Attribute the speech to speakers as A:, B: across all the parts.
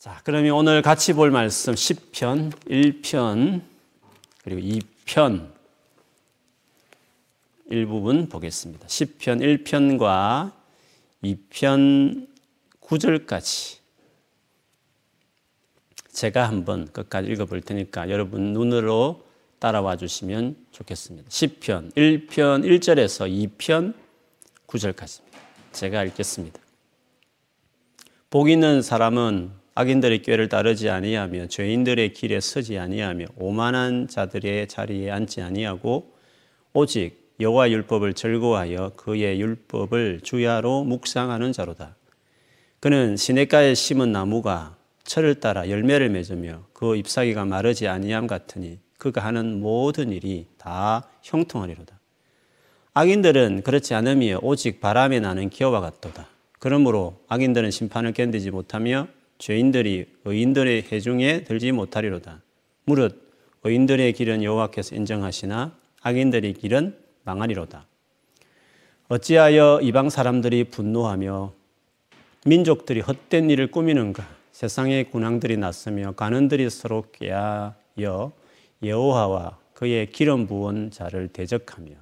A: 자, 그러면 오늘 같이 볼 말씀 10편, 1편, 그리고 2편 일부분 보겠습니다. 10편 1편과 2편 9절까지 제가 한번 끝까지 읽어 볼 테니까 여러분 눈으로 따라와 주시면 좋겠습니다. 10편 1편 1절에서 2편 9절까지입니다. 제가 읽겠습니다. 복 있는 사람은 악인들의 꾀를 따르지 아니하며 죄인들의 길에 서지 아니하며 오만한 자들의 자리에 앉지 아니하고 오직 여호와 율법을 즐거워하여 그의 율법을 주야로 묵상하는 자로다. 그는 시냇가에 심은 나무가 철을 따라 열매를 맺으며 그 잎사귀가 마르지 아니함 같으니 그가 하는 모든 일이 다 형통하리로다. 악인들은 그렇지 않으며 오직 바람에 나는 기어와 같도다. 그러므로 악인들은 심판을 견디지 못하며 죄인들이 의인들의 해중에 들지 못하리로다. 무릇 의인들의 길은 여호와께서 인정하시나 악인들의 길은 망하리로다. 어찌하여 이방 사람들이 분노하며 민족들이 헛된 일을 꾸미는가? 세상의 군왕들이 났으며 가는들이 서로 꾀하여 여호와와 그의 기름 부은 자를 대적하며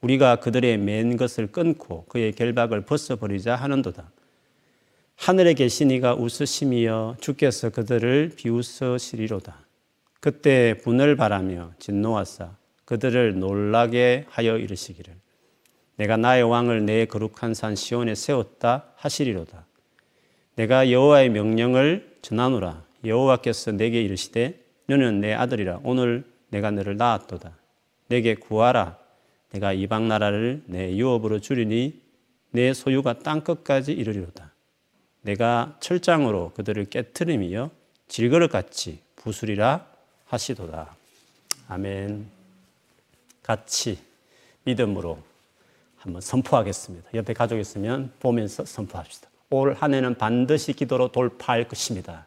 A: 우리가 그들의 맨 것을 끊고 그의 결박을 벗어버리자 하는도다. 하늘에 이가 웃으심이여 주께서 그들을 비웃으시리로다. 그때 분을 바라며 진노하사 그들을 놀라게 하여 이르시기를 내가 나의 왕을 내 거룩한 산 시온에 세웠다 하시리로다. 내가 여호와의 명령을 전하노라. 여호와께서 내게 이르시되 너는 내 아들이라 오늘 내가 너를 낳았도다. 내게 구하라. 내가 이방 나라를 내 유업으로 주리니 내 소유가 땅 끝까지 이르리로다. 내가 철장으로 그들을 깨뜨리며 질그릇같이 부수리라 하시도다. 아멘. 같이 믿음으로 한번 선포하겠습니다. 옆에 가족 있으면 보면서 선포합시다. 올 한 해는 반드시 기도로 돌파할 것입니다.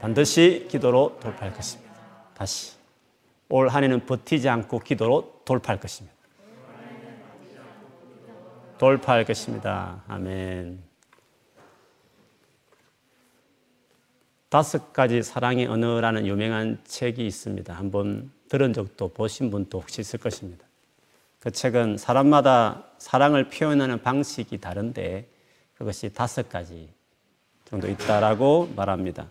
A: 반드시 기도로 돌파할 것입니다. 다시. 올 한 해는 버티지 않고 기도로 돌파할 것입니다. 돌파할 것입니다. 아멘. 다섯 가지 사랑의 언어라는 유명한 책이 있습니다. 한번 들은 적도 보신 분도 혹시 있을 것입니다. 그 책은 사람마다 사랑을 표현하는 방식이 다른데 그것이 다섯 가지 정도 있다라고 말합니다.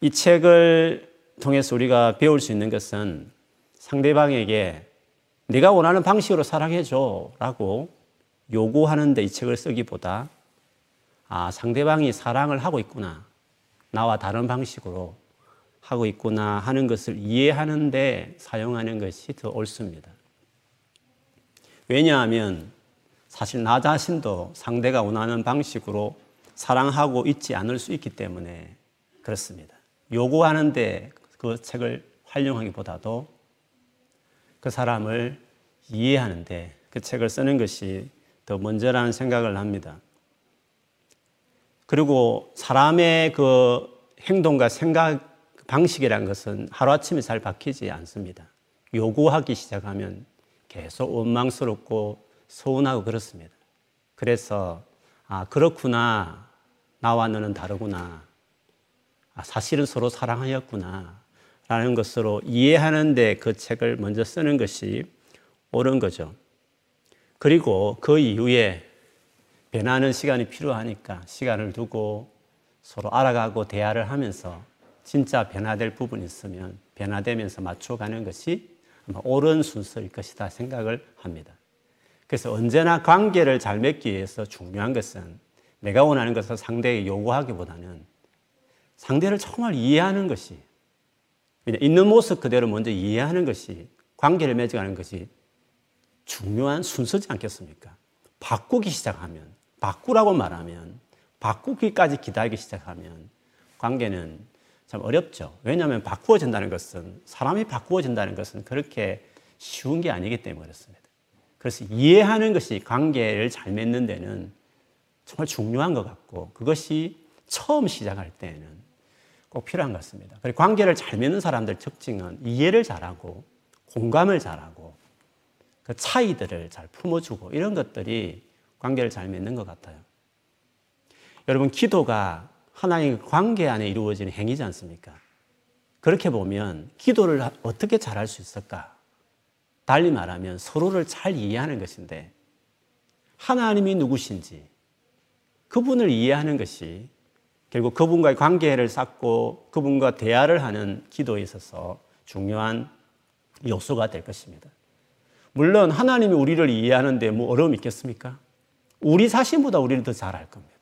A: 이 책을 통해서 우리가 배울 수 있는 것은 상대방에게 네가 원하는 방식으로 사랑해줘 라고 요구하는데 이 책을 쓰기보다 아, 상대방이 사랑을 하고 있구나. 나와 다른 방식으로 하고 있구나 하는 것을 이해하는데 사용하는 것이 더 옳습니다. 왜냐하면 사실 나 자신도 상대가 원하는 방식으로 사랑하고 있지 않을 수 있기 때문에 그렇습니다. 요구하는데 그 책을 활용하기보다도 그 사람을 이해하는데 그 책을 쓰는 것이 더 먼저라는 생각을 합니다. 그리고 사람의 그 행동과 생각 방식이란 것은 하루아침에 잘 바뀌지 않습니다. 요구하기 시작하면 계속 원망스럽고 서운하고 그렇습니다. 그래서, 아, 그렇구나. 나와 너는 다르구나. 아, 사실은 서로 사랑하였구나. 라는 것으로 이해하는데 그 책을 먼저 쓰는 것이 옳은 거죠. 그리고 그 이후에 변하는 시간이 필요하니까 시간을 두고 서로 알아가고 대화를 하면서 진짜 변화될 부분이 있으면 변화되면서 맞춰가는 것이 아마 옳은 순서일 것이다 생각을 합니다. 그래서 언제나 관계를 잘 맺기 위해서 중요한 것은 내가 원하는 것을 상대에게 요구하기보다는 상대를 정말 이해하는 것이 있는 모습 그대로 먼저 이해하는 것이 관계를 맺어가는 것이 중요한 순서지 않겠습니까? 바꾸기 시작하면 바꾸라고 말하면 바꾸기까지 기다리기 시작하면 관계는 참 어렵죠. 왜냐하면 바꾸어진다는 것은 사람이 바꾸어진다는 것은 그렇게 쉬운 게 아니기 때문에 그렇습니다. 그래서 이해하는 것이 관계를 잘 맺는 데는 정말 중요한 것 같고 그것이 처음 시작할 때는 꼭 필요한 것 같습니다. 그리고 관계를 잘 맺는 사람들 특징은 이해를 잘하고 공감을 잘하고 그 차이들을 잘 품어주고 이런 것들이 관계를 잘 맺는 것 같아요. 여러분, 기도가 하나님 관계 안에 이루어지는 행위지 않습니까? 그렇게 보면 기도를 어떻게 잘할 수 있을까? 달리 말하면 서로를 잘 이해하는 것인데 하나님이 누구신지 그분을 이해하는 것이 결국 그분과의 관계를 쌓고 그분과 대화를 하는 기도에 있어서 중요한 요소가 될 것입니다. 물론 하나님이 우리를 이해하는데 뭐 어려움이 있겠습니까? 우리 자신보다 우리를 더 잘할 겁니다.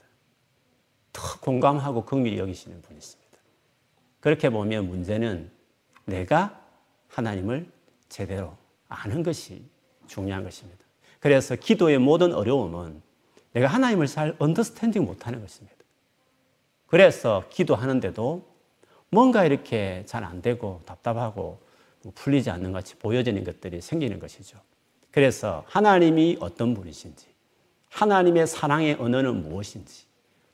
A: 더 공감하고 긍휼히 여기시는 분이십니다. 그렇게 보면 문제는 내가 하나님을 제대로 아는 것이 중요한 것입니다. 그래서 기도의 모든 어려움은 내가 하나님을 잘 언더스탠딩 못하는 것입니다. 그래서 기도하는데도 뭔가 이렇게 잘 안 되고 답답하고 풀리지 않는 것 같이 보여지는 것들이 생기는 것이죠. 그래서 하나님이 어떤 분이신지, 하나님의 사랑의 언어는 무엇인지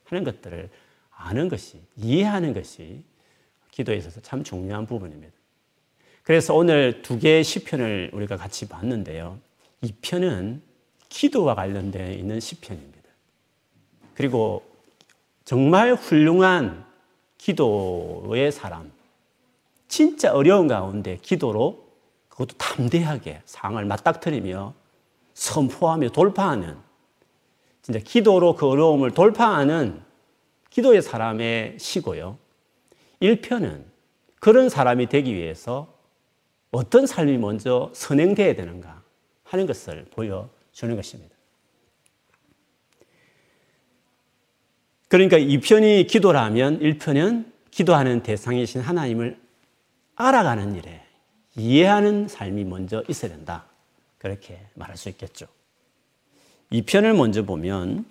A: 하는 것들을 아는 것이, 이해하는 것이 기도에 있어서 참 중요한 부분입니다. 그래서 오늘 두 개의 시편을 우리가 같이 봤는데요. 이 편은 기도와 관련되어 있는 시편입니다. 그리고 정말 훌륭한 기도의 사람, 진짜 어려운 가운데 기도로 그것도 담대하게 상을 맞닥뜨리며 선포하며 돌파하는 진짜 기도로 그 어려움을 돌파하는 기도의 사람의 시고요. 1편은 그런 사람이 되기 위해서 어떤 삶이 먼저 선행되어야 되는가 하는 것을 보여주는 것입니다. 그러니까 2편이 기도라면 1편은 기도하는 대상이신 하나님을 알아가는 일에 이해하는 삶이 먼저 있어야 된다. 그렇게 말할 수 있겠죠. 2편을 먼저 보면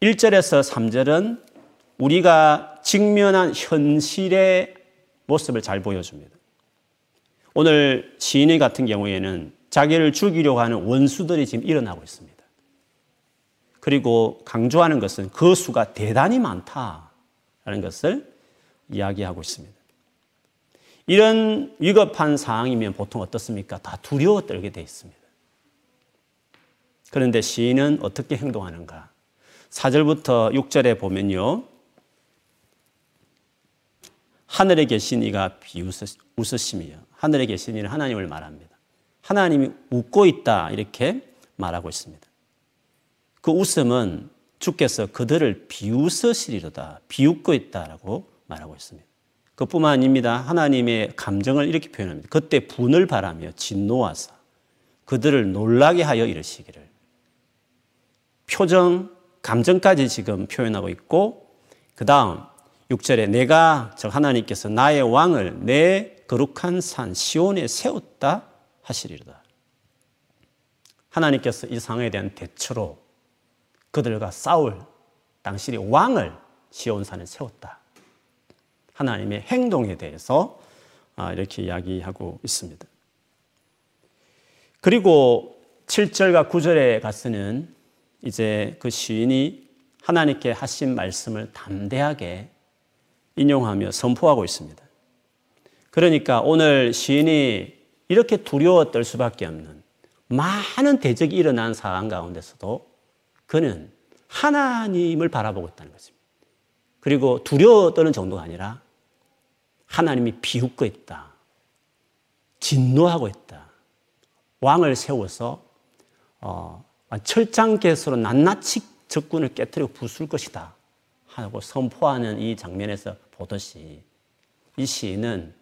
A: 1절에서 3절은 우리가 직면한 현실의 모습을 잘 보여줍니다. 오늘 시인 같은 경우에는 자기를 죽이려고 하는 원수들이 지금 일어나고 있습니다. 그리고 강조하는 것은 그 수가 대단히 많다라는 것을 이야기하고 있습니다. 이런 위급한 상황이면 보통 어떻습니까? 다 두려워 떨게 돼 있습니다. 그런데 시인은 어떻게 행동하는가? 4절부터 6절에 보면요. 하늘에 계신 이가 비웃으시며 하늘에 계신 이는 하나님을 말합니다. 하나님이 웃고 있다 이렇게 말하고 있습니다. 그 웃음은 주께서 그들을 비웃으시리로다 비웃고 있다라고 말하고 있습니다. 그뿐만 아닙니다. 하나님의 감정을 이렇게 표현합니다. 그때 분을 바라며 진노하사 그들을 놀라게 하여 이르시기를 표정, 감정까지 지금 표현하고 있고 그 다음 6절에 내가 저 하나님께서 나의 왕을 내 거룩한 산 시온에 세웠다 하시리로다. 하나님께서 이 상황에 대한 대처로 그들과 싸울 당신이 왕을 시온산에 세웠다. 하나님의 행동에 대해서 아, 이렇게 이야기하고 있습니다. 그리고 7절과 9절에 가서는 이제 그 시인이 하나님께 하신 말씀을 담대하게 인용하며 선포하고 있습니다. 그러니까 오늘 시인이 이렇게 두려워 떨 수밖에 없는 많은 대적이 일어난 상황 가운데서도 그는 하나님을 바라보고 있다는 것입니다. 그리고 두려워 떠는 정도가 아니라 하나님이 비웃고 있다. 진노하고 있다. 왕을 세워서 어, 철장개수로 낱낱이 적군을 깨뜨리고 부술 것이다. 하고 선포하는 이 장면에서 보듯이 이 시인은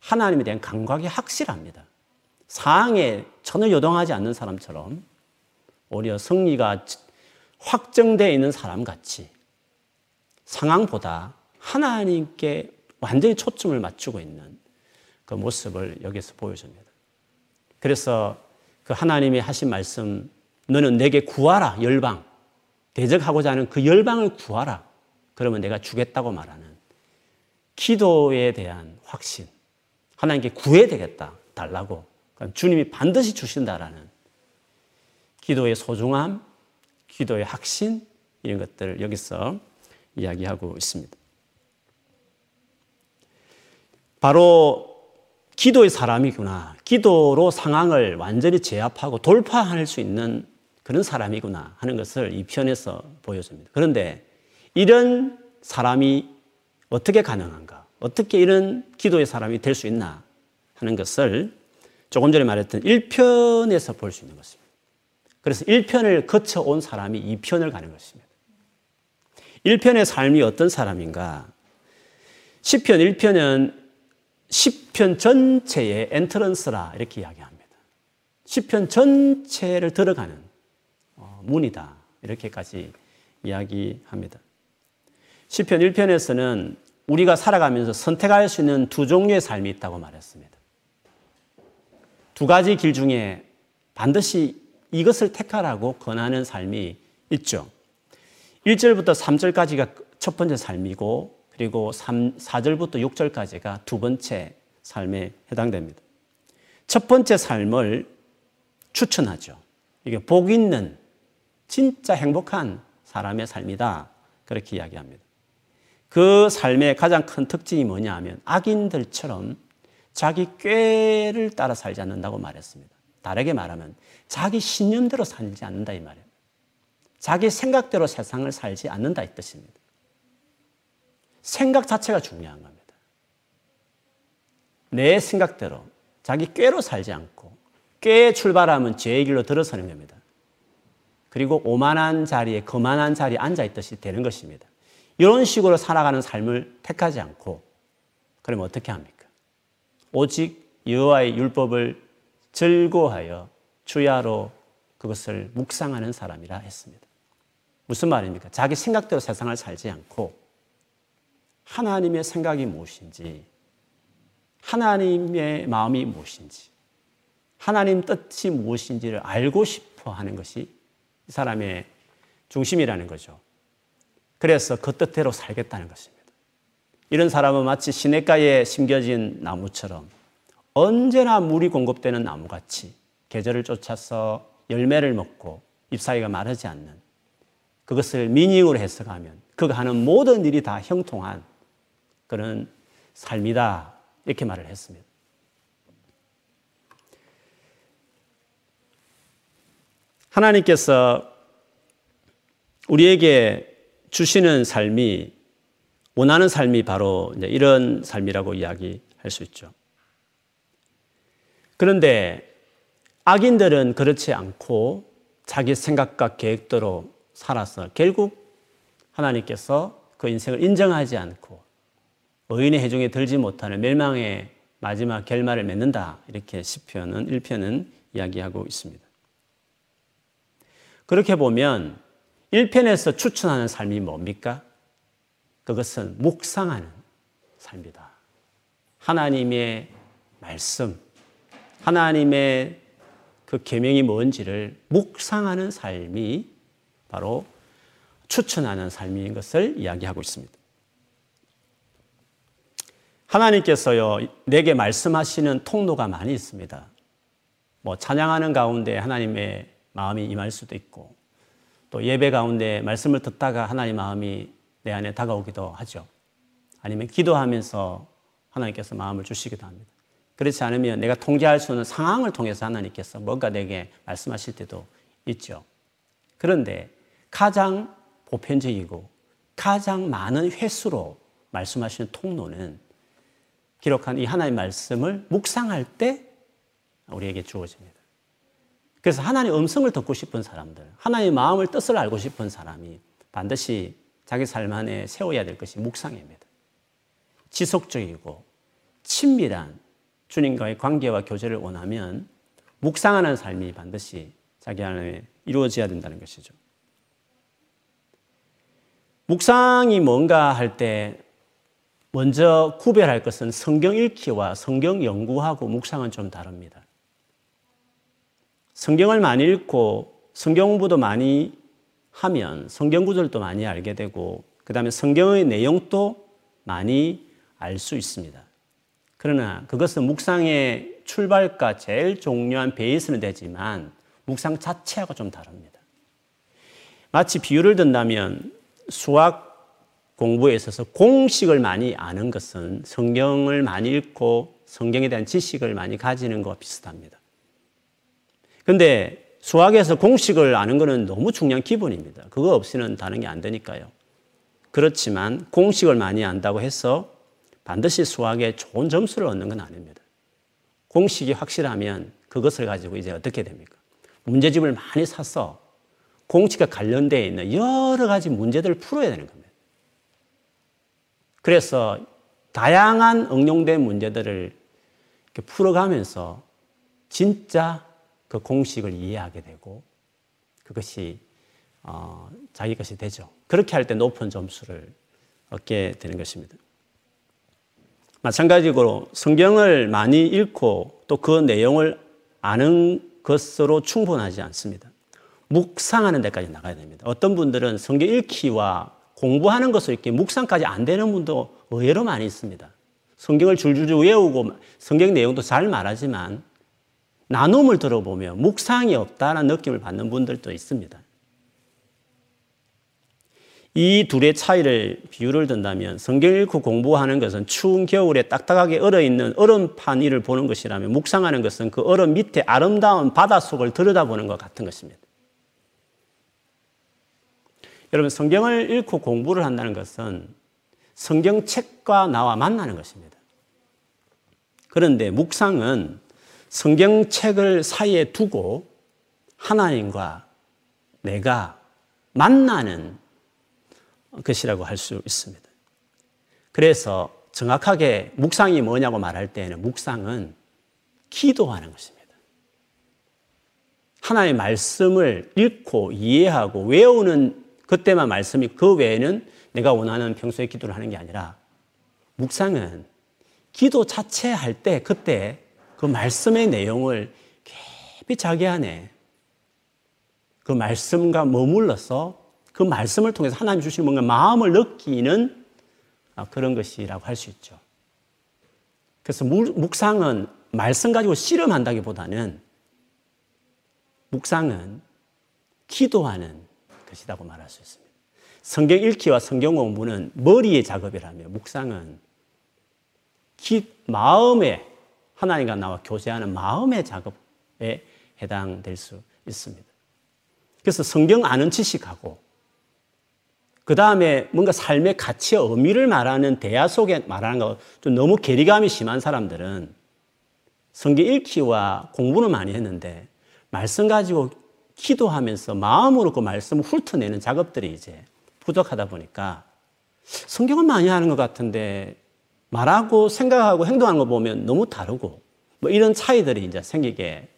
A: 하나님에 대한 감각이 확실합니다. 상황에 전혀 요동하지 않는 사람처럼 오히려 승리가 확정되어 있는 사람 같이 상황보다 하나님께 완전히 초점을 맞추고 있는 그 모습을 여기서 보여줍니다. 그래서 그 하나님이 하신 말씀, 너는 내게 구하라, 열방. 대적하고자 하는 그 열방을 구하라. 그러면 내가 주겠다고 말하는 기도에 대한 확신. 하나님께 구해야 되겠다. 달라고. 주님이 반드시 주신다라는 기도의 소중함, 기도의 확신, 이런 것들을 여기서 이야기하고 있습니다. 바로 기도의 사람이구나. 기도로 상황을 완전히 제압하고 돌파할 수 있는 그런 사람이구나 하는 것을 이 편에서 보여줍니다. 그런데 이런 사람이 어떻게 가능한가? 어떻게 이런 기도의 사람이 될 수 있나? 하는 것을 조금 전에 말했던 1편에서 볼 수 있는 것입니다. 그래서 1편을 거쳐온 사람이 2편을 가는 것입니다. 1편의 삶이 어떤 사람인가? 10편 1편은 10편 전체의 엔트런스라 이렇게 이야기합니다. 10편 전체를 들어가는 어, 문이다. 이렇게까지 이야기합니다. 10편 1편에서는 우리가 살아가면서 선택할 수 있는 두 종류의 삶이 있다고 말했습니다. 두 가지 길 중에 반드시 이것을 택하라고 권하는 삶이 있죠. 1절부터 3절까지가 첫 번째 삶이고 그리고 3, 4절부터 6절까지가 두 번째 삶에 해당됩니다. 첫 번째 삶을 추천하죠. 이게 복 있는 진짜 행복한 사람의 삶이다. 그렇게 이야기합니다. 그 삶의 가장 큰 특징이 뭐냐 하면 악인들처럼 자기 꾀를 따라 살지 않는다고 말했습니다. 다르게 말하면 자기 신념대로 살지 않는다 이 말이에요. 자기 생각대로 세상을 살지 않는다 이 뜻입니다. 생각 자체가 중요한 겁니다. 내 생각대로 자기 꾀로 살지 않고 꾀에 출발하면 죄의 길로 들어서는 겁니다. 그리고 오만한 자리에 거만한 자리에 앉아 있듯이 되는 것입니다. 이런 식으로 살아가는 삶을 택하지 않고 그러면 어떻게 합니까? 오직 여호와의 율법을 즐거워하여 주야로 그것을 묵상하는 사람이라 했습니다. 무슨 말입니까? 자기 생각대로 세상을 살지 않고 하나님의 생각이 무엇인지, 하나님의 마음이 무엇인지, 하나님 뜻이 무엇인지를 알고 싶어 하는 것이 이 사람의 중심이라는 거죠. 그래서 그 뜻대로 살겠다는 것입니다. 이런 사람은 마치 시냇가에 심겨진 나무처럼 언제나 물이 공급되는 나무같이 계절을 쫓아서 열매를 먹고 잎사귀가 마르지 않는 그것을 미닝으로 해석하면 그가 하는 모든 일이 다 형통한 그런 삶이다 이렇게 말을 했습니다. 하나님께서 우리에게 주시는 삶이 원하는 삶이 바로 이런 삶이라고 이야기할 수 있죠. 그런데 악인들은 그렇지 않고 자기 생각과 계획대로 살아서 결국 하나님께서 그 인생을 인정하지 않고 의인의 해중에 들지 못하는 멸망의 마지막 결말을 맺는다. 이렇게 10편은 1편은 이야기하고 있습니다. 그렇게 보면 1편에서 추천하는 삶이 뭡니까? 그것은 묵상하는 삶이다. 하나님의 말씀, 하나님의 그 계명이 뭔지를 묵상하는 삶이 바로 추천하는 삶인 것을 이야기하고 있습니다. 하나님께서요, 내게 말씀하시는 통로가 많이 있습니다. 뭐, 찬양하는 가운데 하나님의 마음이 임할 수도 있고, 또 예배 가운데 말씀을 듣다가 하나님 마음이 내 안에 다가오기도 하죠. 아니면 기도하면서 하나님께서 마음을 주시기도 합니다. 그렇지 않으면 내가 통제할 수 없는 상황을 통해서 하나님께서 뭔가 내게 말씀하실 때도 있죠. 그런데 가장 보편적이고 가장 많은 횟수로 말씀하시는 통로는 기록한 이 하나님의 말씀을 묵상할 때 우리에게 주어집니다. 그래서 하나님의 음성을 듣고 싶은 사람들, 하나님의 마음을 뜻을 알고 싶은 사람이 반드시 자기 삶 안에 세워야 될 것이 묵상입니다. 지속적이고 친밀한 주님과의 관계와 교제를 원하면 묵상하는 삶이 반드시 자기 안에 이루어져야 된다는 것이죠. 묵상이 뭔가 할 때 먼저 구별할 것은 성경 읽기와 성경 연구하고 묵상은 좀 다릅니다. 성경을 많이 읽고 성경 공부도 많이 하면 성경 구절도 많이 알게 되고 그 다음에 성경의 내용도 많이 알 수 있습니다. 그러나 그것은 묵상의 출발과 제일 중요한 베이스는 되지만 묵상 자체하고 좀 다릅니다. 마치 비유를 든다면 수학 공부에 있어서 공식을 많이 아는 것은 성경을 많이 읽고 성경에 대한 지식을 많이 가지는 것과 비슷합니다. 근데 수학에서 공식을 아는 것은 너무 중요한 기본입니다. 그거 없이는 다른 게 안 되니까요. 그렇지만 공식을 많이 안다고 해서 반드시 수학에 좋은 점수를 얻는 건 아닙니다. 공식이 확실하면 그것을 가지고 이제 어떻게 됩니까? 문제집을 많이 사서 공식과 관련되어 있는 여러 가지 문제들을 풀어야 되는 겁니다. 그래서 다양한 응용된 문제들을 풀어가면서 진짜 그 공식을 이해하게 되고 그것이 어, 자기 것이 되죠. 그렇게 할 때 높은 점수를 얻게 되는 것입니다. 마찬가지로 성경을 많이 읽고 또 그 내용을 아는 것으로 충분하지 않습니다. 묵상하는 데까지 나가야 됩니다. 어떤 분들은 성경 읽기와 공부하는 것을 이렇게 묵상까지 안 되는 분도 의외로 많이 있습니다. 성경을 줄줄줄 외우고 성경 내용도 잘 말하지만 나눔을 들어보면 묵상이 없다는 느낌을 받는 분들도 있습니다. 이 둘의 차이를 비유를 든다면 성경 읽고 공부하는 것은 추운 겨울에 딱딱하게 얼어 있는 얼음판 위를 보는 것이라면 묵상하는 것은 그 얼음 밑에 아름다운 바닷속을 들여다보는 것 같은 것입니다. 여러분 성경을 읽고 공부를 한다는 것은 성경책과 나와 만나는 것입니다. 그런데 묵상은 성경책을 사이에 두고 하나님과 내가 만나는 것이라고 할 수 있습니다. 그래서 정확하게 묵상이 뭐냐고 말할 때에는 묵상은 기도하는 것입니다. 하나의 말씀을 읽고 이해하고 외우는 그때만 말씀이 그 외에는 내가 원하는 평소에 기도를 하는 게 아니라 묵상은 기도 자체 할 때 그때 그 말씀의 내용을 깊이 자기 안에 그 말씀과 머물러서 그 말씀을 통해서 하나님 주시는 뭔가 마음을 느끼는 아, 그런 것이라고 할 수 있죠. 그래서 묵상은 말씀 가지고 실험한다기 보다는 묵상은 기도하는 것이라고 말할 수 있습니다. 성경 읽기와 성경 공부는 머리의 작업이라며 묵상은 기, 마음의 하나님과 나와 교제하는 마음의 작업에 해당될 수 있습니다. 그래서 성경 아는 지식하고 그 다음에 뭔가 삶의 가치와 의미를 말하는 대화 속에 말하는 거 좀 너무 괴리감이 심한 사람들은 성경 읽기와 공부는 많이 했는데 말씀 가지고 기도하면서 마음으로 그 말씀을 훑어내는 작업들이 이제 부족하다 보니까 성경은 많이 하는 것 같은데 말하고 생각하고 행동하는 거 보면 너무 다르고 뭐 이런 차이들이 이제 생기게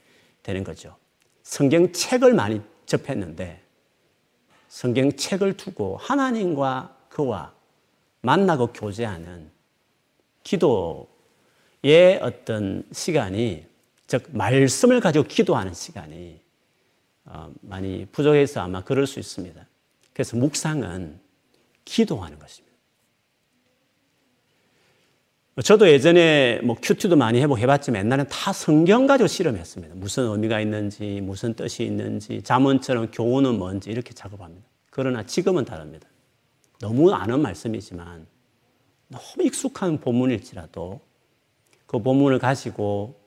A: 되는 거죠. 성경책을 많이 접했는데 성경책을 두고 하나님과 그와 만나고 교제하는 기도의 어떤 시간이 즉 말씀을 가지고 기도하는 시간이 어, 많이 부족해서 아마 그럴 수 있습니다. 그래서 묵상은 기도하는 것입니다. 저도 예전에 뭐 큐티도 많이 해보고 해봤지만 옛날엔 다 성경 가지고 실험했습니다. 무슨 의미가 있는지, 무슨 뜻이 있는지, 자문처럼 교훈은 뭔지 이렇게 작업합니다. 그러나 지금은 다릅니다. 너무 아는 말씀이지만 너무 익숙한 본문일지라도 그 본문을 가지고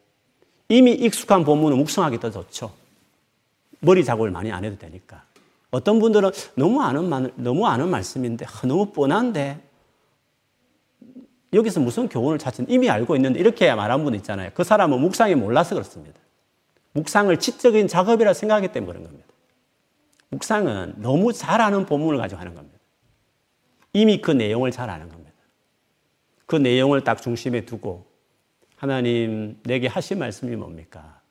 A: 이미 익숙한 본문을 묵상하기 더 좋죠. 머리 작업을 많이 안 해도 되니까. 어떤 분들은 너무 아는, 너무 아는 말씀인데, 너무 뻔한데, 여기서 무슨 교훈을 찾지 이미 알고 있는데 이렇게 말한 분 있잖아요. 그 사람은 묵상이 몰라서 그렇습니다. 묵상을 지적인 작업이라 생각하기 때문에 그런 겁니다. 묵상은 너무 잘 아는 본문을 가지고 하는 겁니다. 이미 그 내용을 잘 아는 겁니다. 그 내용을 딱 중심에 두고 하나님 내게 하신 말씀이 뭡니까?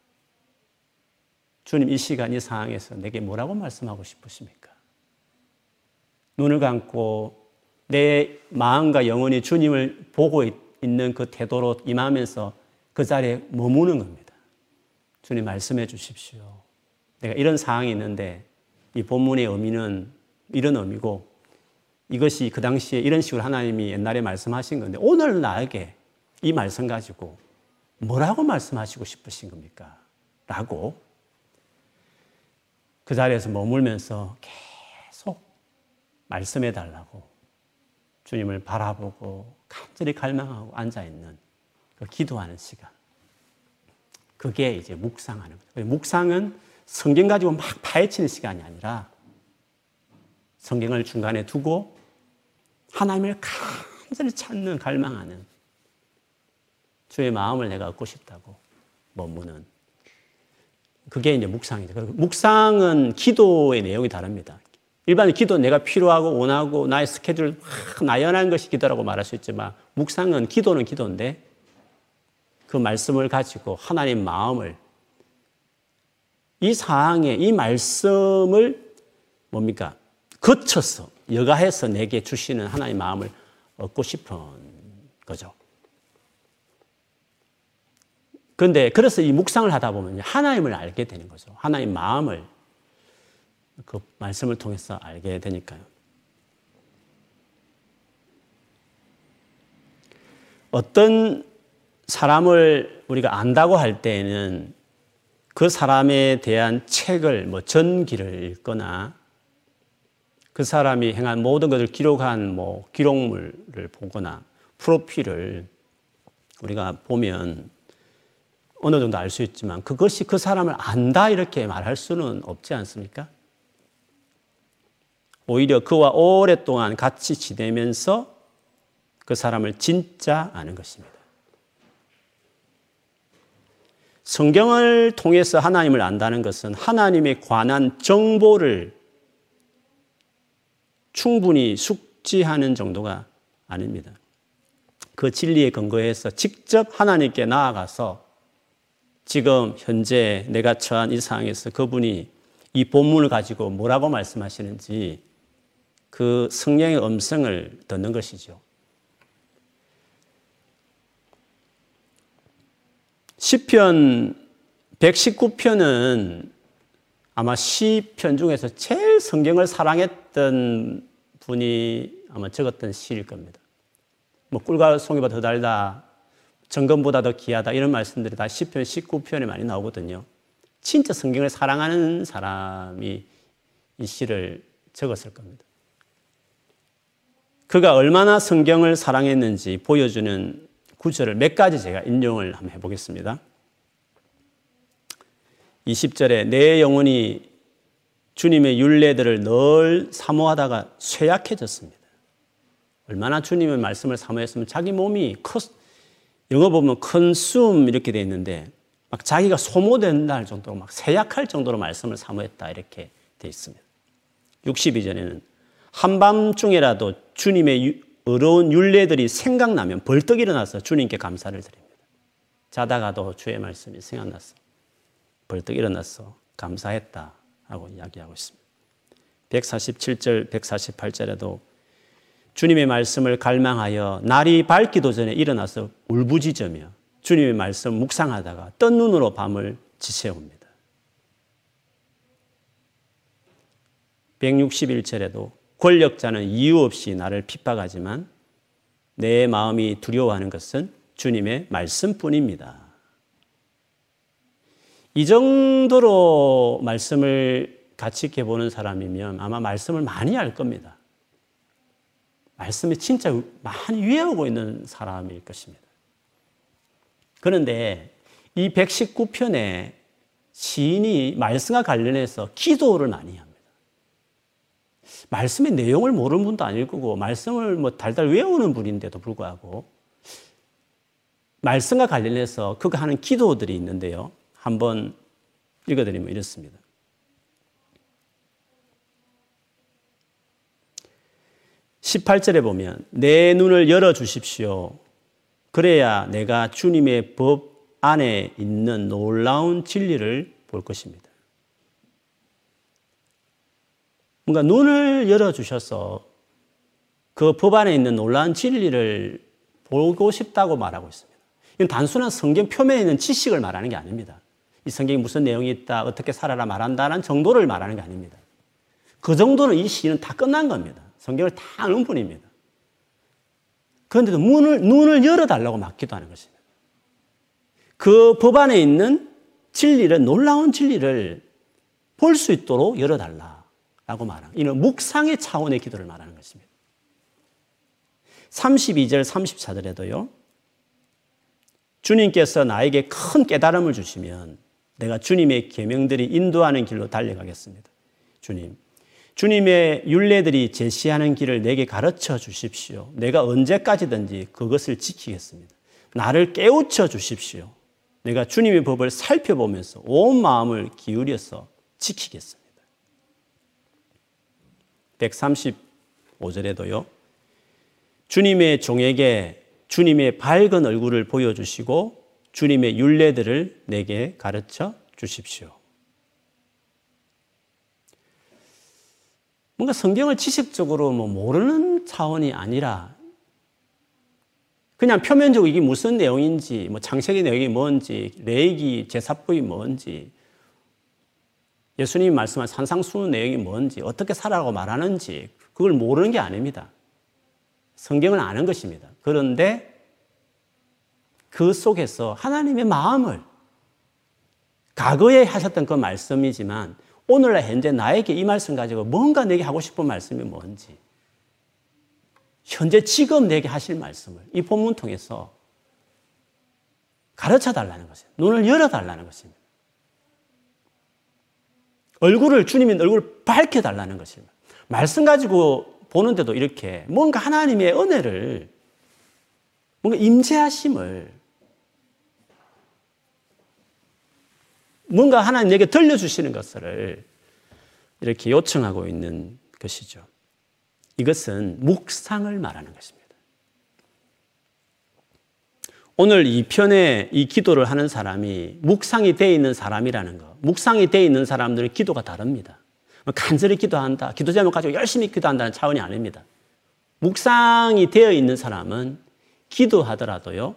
A: 주님 이 시간 이 상황에서 내게 뭐라고 말씀하고 싶으십니까? 눈을 감고 내 마음과 영혼이 주님을 보고 있는 그 태도로 임하면서 그 자리에 머무는 겁니다. 주님 말씀해 주십시오. 내가 이런 상황이 있는데 이 본문의 의미는 이런 의미고 이것이 그 당시에 이런 식으로 하나님이 옛날에 말씀하신 건데 오늘 나에게 이 말씀 가지고 뭐라고 말씀하시고 싶으신 겁니까? 라고 그 자리에서 머물면서 계속 말씀해 달라고 주님을 바라보고 간절히 갈망하고 앉아 있는 그 기도하는 시간. 그게 이제 묵상하는 거죠. 묵상은 성경 가지고 막 파헤치는 시간이 아니라 성경을 중간에 두고 하나님을 간절히 찾는 갈망하는 주의 마음을 내가 얻고 싶다고 머무는 그게 이제 묵상이죠. 묵상은 기도의 내용이 다릅니다. 일반 기도 내가 필요하고 원하고 나의 스케줄 나연한 것이 기도라고 말할 수 있지만 묵상은 기도는 기도인데 그 말씀을 가지고 하나님 마음을 이 사항에 이 말씀을 뭡니까? 거쳐서 여가해서 내게 주시는 하나님 마음을 얻고 싶은 거죠. 그런데 그래서 이 묵상을 하다 보면 하나님을 알게 되는 거죠. 하나님 마음을 그 말씀을 통해서 알게 되니까요. 어떤 사람을 우리가 안다고 할 때에는 그 사람에 대한 책을 뭐 전기를 읽거나 그 사람이 행한 모든 것을 기록한 뭐 기록물을 보거나 프로필을 우리가 보면 어느 정도 알 수 있지만 그것이 그 사람을 안다 이렇게 말할 수는 없지 않습니까? 오히려 그와 오랫동안 같이 지내면서 그 사람을 진짜 아는 것입니다. 성경을 통해서 하나님을 안다는 것은 하나님에 관한 정보를 충분히 숙지하는 정도가 아닙니다. 그 진리에 근거해서 직접 하나님께 나아가서 지금 현재 내가 처한 이 상황에서 그분이 이 본문을 가지고 뭐라고 말씀하시는지 그 성령의 음성을 듣는 것이죠. 시편 119편은 아마 시편 중에서 제일 성경을 사랑했던 분이 아마 적었던 시일 겁니다. 뭐 꿀과 송이보다 더 달다, 정금보다 더 귀하다 이런 말씀들이 다 시편 19편에 많이 나오거든요. 진짜 성경을 사랑하는 사람이 이 시를 적었을 겁니다. 그가 얼마나 성경을 사랑했는지 보여주는 구절을 몇 가지 제가 인용을 한번 해보겠습니다. 20절에 내 영혼이 주님의 윤례들을 늘 사모하다가 쇠약해졌습니다. 얼마나 주님의 말씀을 사모했으면 자기 몸이 커, 영어 보면 컨숨 이렇게 돼 있는데 막 자기가 소모된다 할 정도로 막 쇠약할 정도로 말씀을 사모했다 이렇게 돼 있습니다. 62절에는 한밤중에라도 주님의 어려운 윤례들이 생각나면 벌떡 일어나서 주님께 감사를 드립니다. 자다가도 주의 말씀이 생각났어. 벌떡 일어나서 감사했다 하고 이야기하고 있습니다. 147절, 148절에도 주님의 말씀을 갈망하여 날이 밝기도 전에 일어나서 울부짖으며 주님의 말씀 묵상하다가 뜬 눈으로 밤을 지새웁니다. 161절에도 권력자는 이유 없이 나를 핍박하지만 내 마음이 두려워하는 것은 주님의 말씀뿐입니다. 이 정도로 말씀을 같이 있게 보는 사람이면 아마 말씀을 많이 알 겁니다. 말씀이 진짜 많이 외우고 있는 사람일 것입니다. 그런데 이 119편에 시인이 말씀과 관련해서 기도를 많이 합니다. 말씀의 내용을 모르는 분도 아닐 거고 말씀을 뭐 달달 외우는 분인데도 불구하고 말씀과 관련해서 그가 하는 기도들이 있는데요. 한번 읽어드리면 이렇습니다. 18절에 보면 내 눈을 열어 주십시오. 그래야 내가 주님의 법 안에 있는 놀라운 진리를 볼 것입니다. 뭔가 눈을 열어주셔서 그 법 안에 있는 놀라운 진리를 보고 싶다고 말하고 있습니다. 이건 단순한 성경 표면에 있는 지식을 말하는 게 아닙니다. 이 성경에 무슨 내용이 있다, 어떻게 살아라 말한다는 정도를 말하는 게 아닙니다. 그 정도는 이 시는 다 끝난 겁니다. 성경을 다 아는 분입니다. 그런데도 문을, 눈을 열어달라고 막 기도 하는 것입니다. 그 법 안에 있는 진리를, 놀라운 진리를 볼 수 있도록 열어달라. 라고 말하는 이는 묵상의 차원의 기도를 말하는 것입니다. 32절 34절에도요. 주님께서 나에게 큰 깨달음을 주시면 내가 주님의 계명들이 인도하는 길로 달려가겠습니다. 주님, 주님의 윤례들이 제시하는 길을 내게 가르쳐 주십시오. 내가 언제까지든지 그것을 지키겠습니다. 나를 깨우쳐 주십시오. 내가 주님의 법을 살펴보면서 온 마음을 기울여서 지키겠습니다. 135절에도요. 주님의 종에게 주님의 밝은 얼굴을 보여주시고 주님의 윤례들을 내게 가르쳐 주십시오. 뭔가 성경을 지식적으로 뭐 모르는 차원이 아니라 그냥 표면적으로 이게 무슨 내용인지, 뭐 창세기 내용이 뭔지, 레이기 제사법이 뭔지, 예수님이 말씀한 산상수훈 내용이 뭔지, 어떻게 살아가고 말하는지, 그걸 모르는 게 아닙니다. 성경을 아는 것입니다. 그런데 그 속에서 하나님의 마음을 과거에 하셨던 그 말씀이지만 오늘날 현재 나에게 이 말씀 가지고 뭔가 내게 하고 싶은 말씀이 뭔지 현재 지금 내게 하실 말씀을 이 본문 통해서 가르쳐 달라는 것이에요. 눈을 열어 달라는 것입니다. 얼굴을 주님의 얼굴을 밝혀 달라는 것입니다. 말씀 가지고 보는데도 이렇게 뭔가 하나님의 은혜를 뭔가 임재하심을 뭔가 하나님 에게 들려주시는 것을 이렇게 요청하고 있는 것이죠. 이것은 묵상을 말하는 것입니다. 오늘 이 편에 이 기도를 하는 사람이 묵상이 되어 있는 사람이라는 거. 묵상이 되어 있는 사람들은 기도가 다릅니다. 간절히 기도한다. 기도 제목 가지고 열심히 기도한다는 차원이 아닙니다. 묵상이 되어 있는 사람은 기도하더라도요,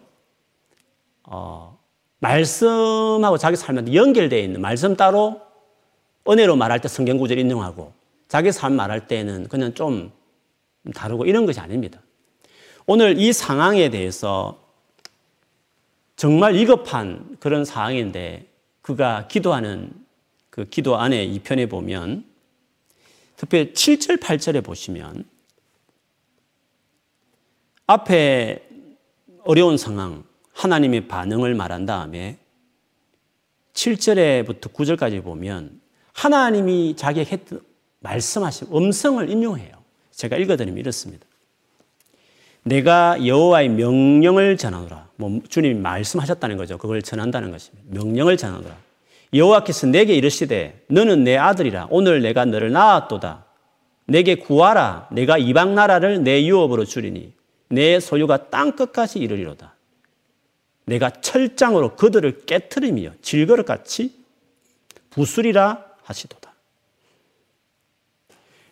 A: 어, 말씀하고 자기 삶에 연결되어 있는 말씀 따로 은혜로 말할 때 성경 구절 인용하고 자기 삶 말할 때는 그냥 좀 다르고 이런 것이 아닙니다. 오늘 이 상황에 대해서 정말 위급한 그런 상황인데 그가 기도하는 그 기도 안에 이 편에 보면 특별히 7절, 8절에 보시면 앞에 어려운 상황, 하나님의 반응을 말한 다음에 7절에부터 9절까지 보면 하나님이 자기에게 말씀하신 음성을 인용해요. 제가 읽어드리면 이렇습니다. 내가 여호와의 명령을 전하노라. 뭐 주님이 말씀하셨다는 거죠. 그걸 전한다는 것입니다. 명령을 전하노라. 여호와께서 내게 이르시되 너는 내 아들이라 오늘 내가 너를 낳았도다. 내게 구하라. 내가 이방 나라를 내 유업으로 주리니 내 소유가 땅 끝까지 이르리로다. 내가 철장으로 그들을 깨뜨리며 질거릇같이 부수리라 하시도다.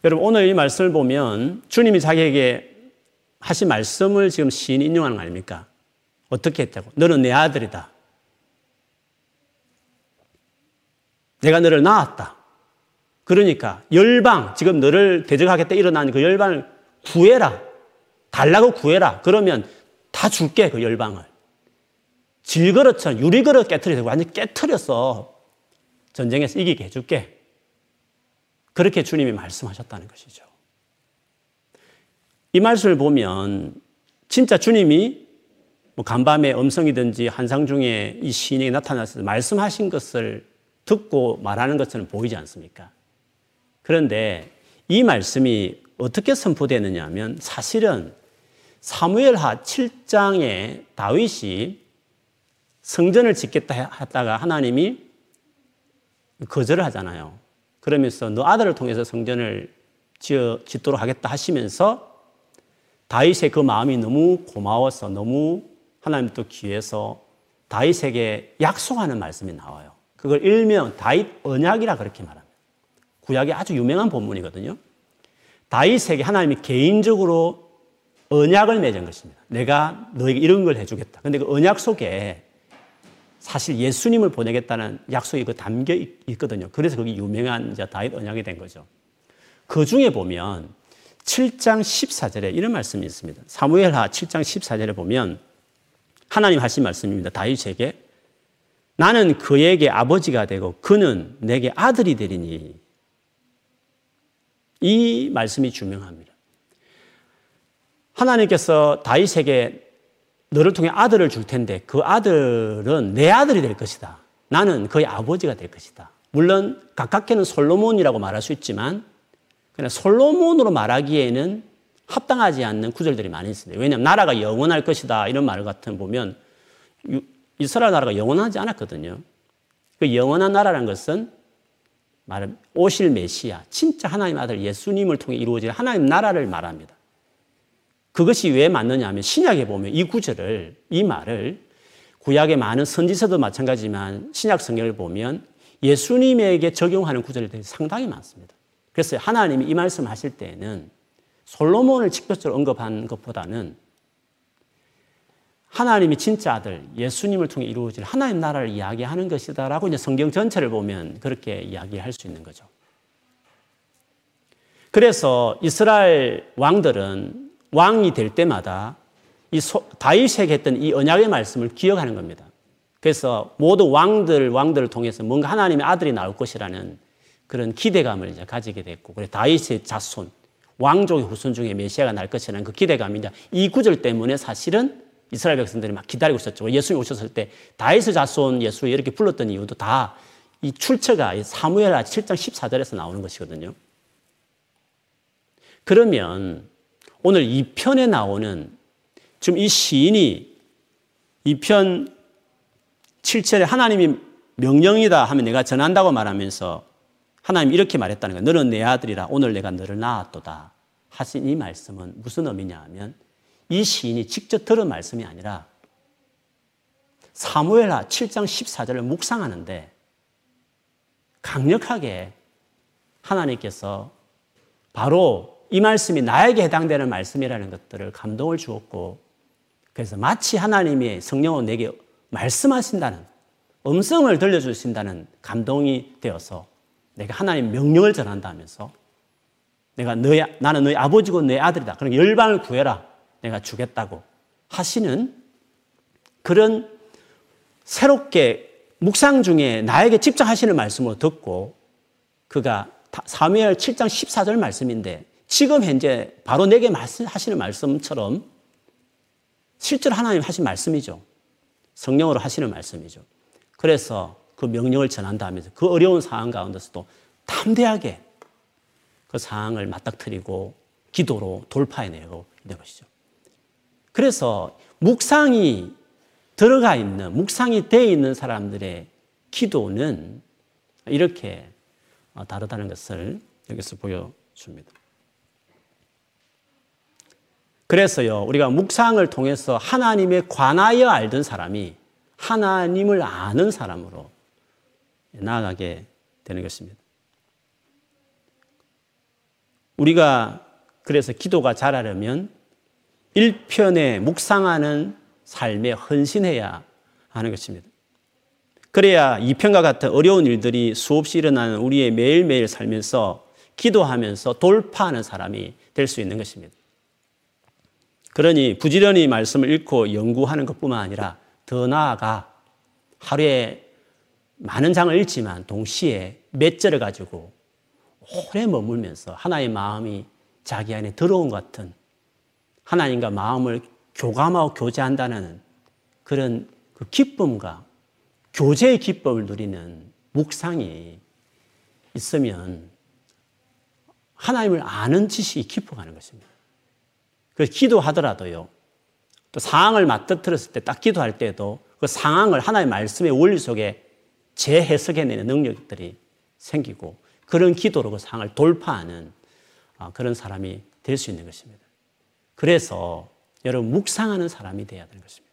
A: 여러분 오늘 이 말씀을 보면 주님이 자기에게 하신 말씀을 지금 시인이 인용하는 거 아닙니까? 어떻게 했다고? 너는 내 아들이다. 내가 너를 낳았다. 그러니까 열방, 지금 너를 대적하겠다 일어난 그 열방을 구해라. 달라고 구해라. 그러면 다 줄게, 그 열방을. 질그릇처럼 유리그릇 깨뜨려서 완전 깨뜨려서 전쟁에서 이기게 해줄게. 그렇게 주님이 말씀하셨다는 것이죠. 이 말씀을 보면 진짜 주님이 뭐 간밤의 음성이든지 한상 중에 이 시인에게 나타나서 말씀하신 것을 듣고 말하는 것처럼 보이지 않습니까? 그런데 이 말씀이 어떻게 선포되느냐 하면 사실은 사무엘하 7장에 다윗이 성전을 짓겠다 했다가 하나님이 거절을 하잖아요. 그러면서 너 아들을 통해서 성전을 지어 짓도록 하겠다 하시면서 다윗의 그 마음이 너무 고마워서 너무 하나님 또 귀해서 다윗에게 약속하는 말씀이 나와요. 그걸 일명 다윗 언약이라 그렇게 말합니다. 구약이 아주 유명한 본문이거든요. 다윗에게 하나님이 개인적으로 언약을 맺은 것입니다. 내가 너에게 이런 걸 해주겠다. 근데 그 언약 속에 사실 예수님을 보내겠다는 약속이 그 담겨 있거든요. 그래서 그게 유명한 이제 다윗 언약이 된 거죠. 그 중에 보면 7장 14절에 이런 말씀이 있습니다. 사무엘하 7장 14절에 보면 하나님 하신 말씀입니다. 다윗에게 나는 그에게 아버지가 되고 그는 내게 아들이 되리니 이 말씀이 주명합니다. 하나님께서 다윗에게 너를 통해 아들을 줄 텐데 그 아들은 내 아들이 될 것이다. 나는 그의 아버지가 될 것이다. 물론 가깝게는 솔로몬이라고 말할 수 있지만 그러나 솔로몬으로 말하기에는 합당하지 않는 구절들이 많이 있습니다. 왜냐하면 나라가 영원할 것이다 이런 말 같은 보면 이스라엘 나라가 영원하지 않았거든요. 그 영원한 나라라는 것은 말은 오실 메시아, 진짜 하나님 아들 예수님을 통해 이루어질 하나님 나라를 말합니다. 그것이 왜 맞느냐 하면 신약에 보면 이 구절을, 이 말을 구약의 많은 선지서도 마찬가지지만 신약 성경을 보면 예수님에게 적용하는 구절들이 상당히 많습니다. 그래서 하나님이 이 말씀 하실 때에는 솔로몬을 직접적으로 언급한 것보다는 하나님이 진짜 아들 예수님을 통해 이루어질 하나님 나라를 이야기하는 것이다라고 이제 성경 전체를 보면 그렇게 이야기할 수 있는 거죠. 그래서 이스라엘 왕들은 왕이 될 때마다 이 다윗에게 했던 이 언약의 말씀을 기억하는 겁니다. 그래서 모두 왕들 왕들을 통해서 뭔가 하나님의 아들이 나올 것이라는 그런 기대감을 이제 가지게 됐고, 그래 다윗의 자손 왕족의 후손 중에 메시아가 날 것이라는 그 기대감이 이 구절 때문에 사실은 이스라엘 백성들이 막 기다리고 있었죠. 예수님 오셨을 때 다윗의 자손 예수 이렇게 불렀던 이유도 다 이 출처가 사무엘 7장 14절에서 나오는 것이거든요. 그러면 오늘 이 편에 나오는 지금 이 시인이 이 편 7절에 하나님이 명령이다 하면 내가 전한다고 말하면서 하나님 이렇게 말했다는 거예요. 너는 내 아들이라 오늘 내가 너를 낳았도다. 하신 이 말씀은 무슨 의미냐 하면 이 시인이 직접 들은 말씀이 아니라 사무엘하 7장 14절을 묵상하는데 강력하게 하나님께서 바로 이 말씀이 나에게 해당되는 말씀이라는 것들을 감동을 주었고 그래서 마치 하나님의 성령은 내게 말씀하신다는 음성을 들려주신다는 감동이 되어서 내가 하나님 명령을 전한다면서 내가 너희, 나는 너희 아버지고 너희 아들이다. 그럼 열방을 구해라. 내가 주겠다고 하시는 그런 새롭게 묵상 중에 나에게 집중하시는 말씀을 듣고 그가 사무엘 7장 14절 말씀인데 지금 현재 바로 내게 말씀하시는 말씀처럼 실제로 하나님 하신 말씀이죠. 성령으로 하시는 말씀이죠. 그래서 그 명령을 전한다 하면서 그 어려운 상황 가운데서도 담대하게 그 상황을 맞닥뜨리고 기도로 돌파해내고 있는 것이죠. 그래서 묵상이 들어가 있는, 묵상이 되어 있는 사람들의 기도는 이렇게 어, 다르다는 것을 여기서 보여줍니다. 그래서요, 우리가 묵상을 통해서 하나님에 관하여 알던 사람이 하나님을 아는 사람으로 나아가게 되는 것입니다. 우리가 그래서 기도가 잘하려면 1편에 묵상하는 삶에 헌신해야 하는 것입니다. 그래야 2편과 같은 어려운 일들이 수없이 일어나는 우리의 매일매일 살면서 기도하면서 돌파하는 사람이 될 수 있는 것입니다. 그러니 부지런히 말씀을 읽고 연구하는 것뿐만 아니라 더 나아가 하루에 많은 장을 읽지만 동시에 몇 절을 가지고 오래 머물면서 하나의 마음이 자기 안에 들어온 것 같은 하나님과 마음을 교감하고 교제한다는 그런 그 기쁨과 교제의 기쁨을 누리는 묵상이 있으면 하나님을 아는 지식이 깊어가는 것입니다. 그래서 기도하더라도요, 또 상황을 맞닥뜨렸을 때 딱 기도할 때도 그 상황을 하나의 말씀의 원리 속에 재해석해내는 능력들이 생기고 그런 기도로 그 상황을 돌파하는 아, 그런 사람이 될 수 있는 것입니다. 그래서 여러분 묵상하는 사람이 되어야 되는 것입니다.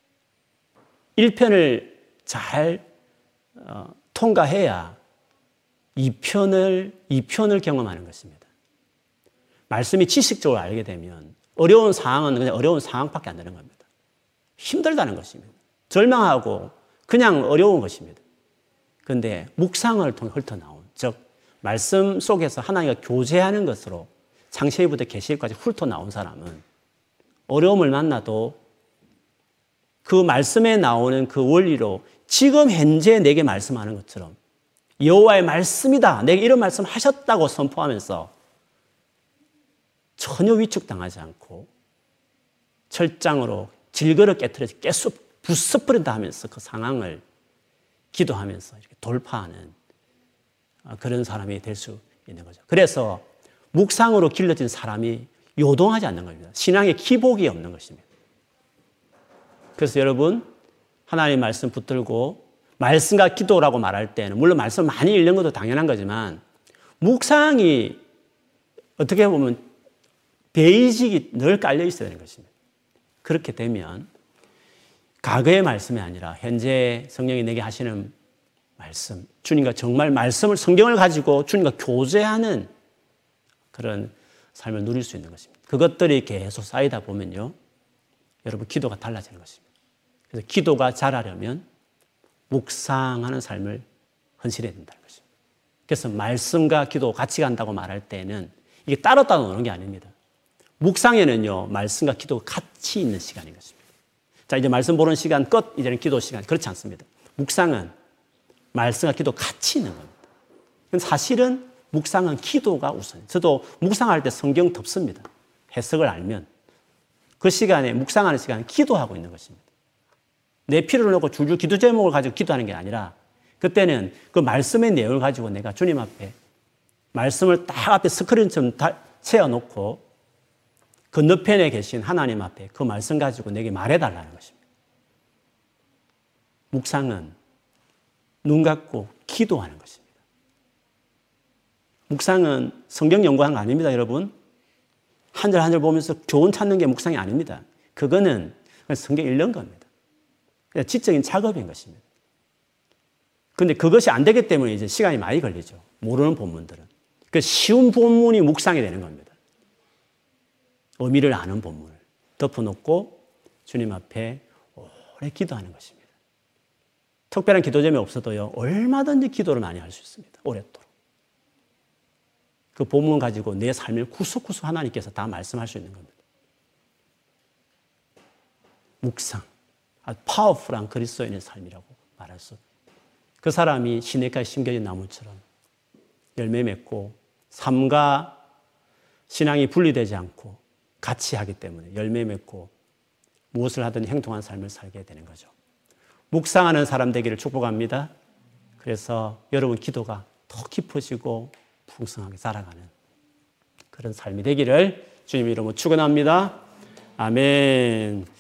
A: 1편을 잘 어, 통과해야 2편을 2편을 경험하는 것입니다. 말씀이 지식적으로 알게 되면 어려운 상황은 그냥 어려운 상황밖에 안 되는 겁니다. 힘들다는 것입니다. 절망하고 그냥 어려운 것입니다. 그런데 묵상을 통해 훑어나온 즉 말씀 속에서 하나님과 교제하는 것으로 창세기부터 계시까지 훑어나온 사람은 어려움을 만나도 그 말씀에 나오는 그 원리로 지금 현재 내게 말씀하는 것처럼 여호와의 말씀이다. 내게 이런 말씀 하셨다고 선포하면서 전혀 위축당하지 않고 철장으로 질거를 깨뜨려서 깨수 부숴버린다 하면서 그 상황을 기도하면서 이렇게 돌파하는 그런 사람이 될 수 있는 거죠. 그래서 묵상으로 길러진 사람이 요동하지 않는 겁니다. 신앙의 기복이 없는 것입니다. 그래서 여러분, 하나님 말씀 붙들고 말씀과 기도라고 말할 때는 물론 말씀 많이 읽는 것도 당연한 거지만 묵상이 어떻게 보면 베이직이 늘 깔려 있어야 되는 것입니다. 그렇게 되면 과거의 말씀이 아니라 현재 성령이 내게 하시는 말씀, 주님과 정말 말씀을 성경을 가지고 주님과 교제하는 그런 삶을 누릴 수 있는 것입니다. 그것들이 계속 쌓이다 보면요. 여러분 기도가 달라지는 것입니다. 그래서 기도가 자라려면 묵상하는 삶을 헌신해야 된다는 것입니다. 그래서 말씀과 기도 같이 간다고 말할 때는 이게 따로 따로 노는 게 아닙니다. 묵상에는요, 말씀과 기도가 같이 있는 시간인 것입니다. 자, 이제 말씀 보는 시간 끝, 이제는 기도 시간. 그렇지 않습니다. 묵상은 말씀과 기도 같이 있는 겁니다. 사실은 묵상은 기도가 우선. 저도 묵상할 때 성경 덮습니다. 해석을 알면. 그 시간에, 묵상하는 시간에 기도하고 있는 것입니다. 내 필요를 놓고 줄줄 기도 제목을 가지고 기도하는 게 아니라 그때는 그 말씀의 내용을 가지고 내가 주님 앞에 말씀을 딱 앞에 스크린처럼 채워놓고 건너편에 계신 하나님 앞에 그 말씀 가지고 내게 말해달라는 것입니다. 묵상은 눈 감고 기도하는 것입니다. 묵상은 성경 연구하는 거 아닙니다, 여러분. 한 절 한 절 보면서 교훈 찾는 게 묵상이 아닙니다. 그거는 성경 읽는 겁니다. 그냥 지적인 작업인 것입니다. 근데 그것이 안 되기 때문에 이제 시간이 많이 걸리죠. 모르는 본문들은. 그 쉬운 본문이 묵상이 되는 겁니다. 의미를 아는 본문을 덮어놓고 주님 앞에 오래 기도하는 것입니다. 특별한 기도점이 없어도요, 얼마든지 기도를 많이 할 수 있습니다. 오랫도록. 그 본문 가지고 내 삶을 구석구석 하나님께서 다 말씀할 수 있는 겁니다. 묵상. 아주 파워풀한 그리스도인의 삶이라고 말할 수. 그 사람이 시내가에 심겨진 나무처럼 열매 맺고 삶과 신앙이 분리되지 않고 같이 하기 때문에 열매 맺고 무엇을 하든 행동한 삶을 살게 되는 거죠. 묵상하는 사람 되기를 축복합니다. 그래서 여러분 기도가 더 깊어지고 풍성하게 살아가는 그런 삶이 되기를 주님 이름으로 축원합니다. 아멘.